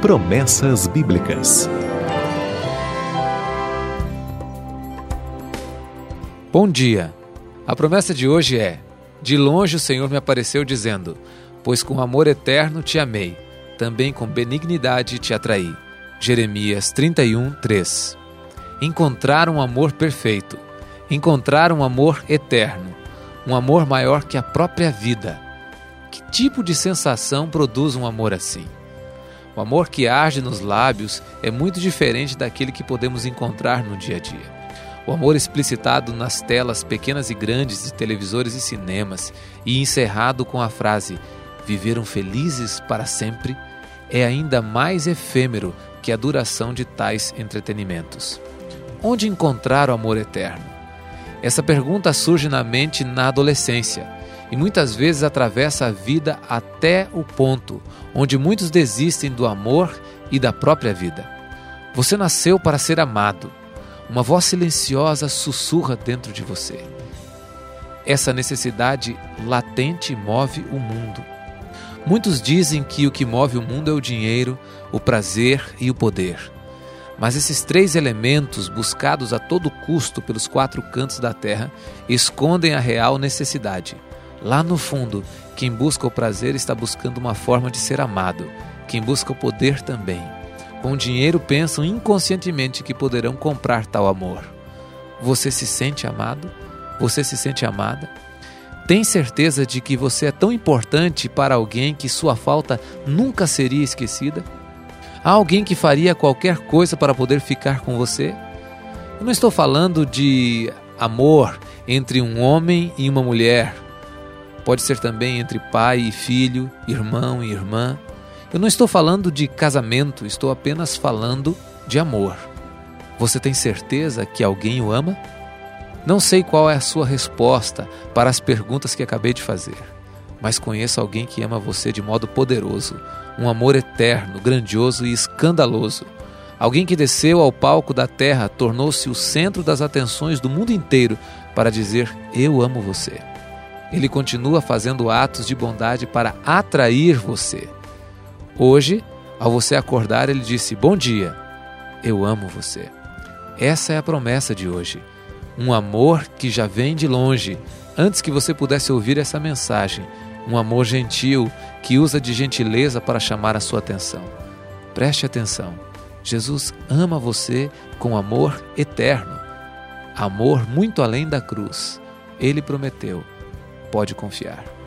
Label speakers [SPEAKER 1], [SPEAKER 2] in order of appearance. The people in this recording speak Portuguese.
[SPEAKER 1] Promessas Bíblicas.
[SPEAKER 2] Bom dia. A promessa de hoje é: De longe o Senhor me apareceu dizendo: Pois com amor eterno te amei, também com benignidade te atraí. Jeremias 31, 3. Encontrar um amor perfeito, encontrar um amor eterno, um amor maior que a própria vida. Que tipo de sensação produz um amor assim? O amor que arde nos lábios é muito diferente daquele que podemos encontrar no dia a dia. O amor explicitado nas telas pequenas e grandes de televisores e cinemas e encerrado com a frase viveram felizes para sempre é ainda mais efêmero que a duração de tais entretenimentos. Onde encontrar o amor eterno? Essa pergunta surge na mente na adolescência e muitas vezes atravessa a vida até o ponto onde muitos desistem do amor e da própria vida. Você nasceu para ser amado uma voz silenciosa sussurra dentro de você. Essa necessidade latente move o mundo. Muitos dizem que o que move o mundo é o dinheiro, o prazer e o poder. Mas esses três elementos, buscados a todo custo pelos quatro cantos da terra, escondem a real necessidade. Lá no fundo, quem busca o prazer está buscando uma forma de ser amado. Quem busca o poder também. Com dinheiro pensam inconscientemente que poderão comprar tal amor. Você se sente amado? Você se sente amada? Tem certeza de que você é tão importante para alguém que sua falta nunca seria esquecida? Há alguém que faria qualquer coisa para poder ficar com você? Eu não estou falando de amor entre um homem e uma mulher. Pode ser também entre pai e filho, irmão e irmã. Eu não estou falando de casamento, estou apenas falando de amor. Você tem certeza que alguém o ama? Não sei qual é a sua resposta para as perguntas que acabei de fazer, mas conheço alguém que ama você de modo poderoso, um amor eterno, grandioso e escandaloso. Alguém que desceu ao palco da terra, tornou-se o centro das atenções do mundo inteiro para dizer: Eu amo você. Ele continua fazendo atos de bondade para atrair você. Hoje, ao você acordar, ele disse: Bom dia, eu amo você. Essa é a promessa de hoje. Um amor que já vem de longe, antes que você pudesse ouvir essa mensagem. Um amor gentil que usa de gentileza para chamar a sua atenção. Preste atenção. Jesus ama você com amor eterno. Amor muito além da cruz. Ele prometeu. Pode confiar.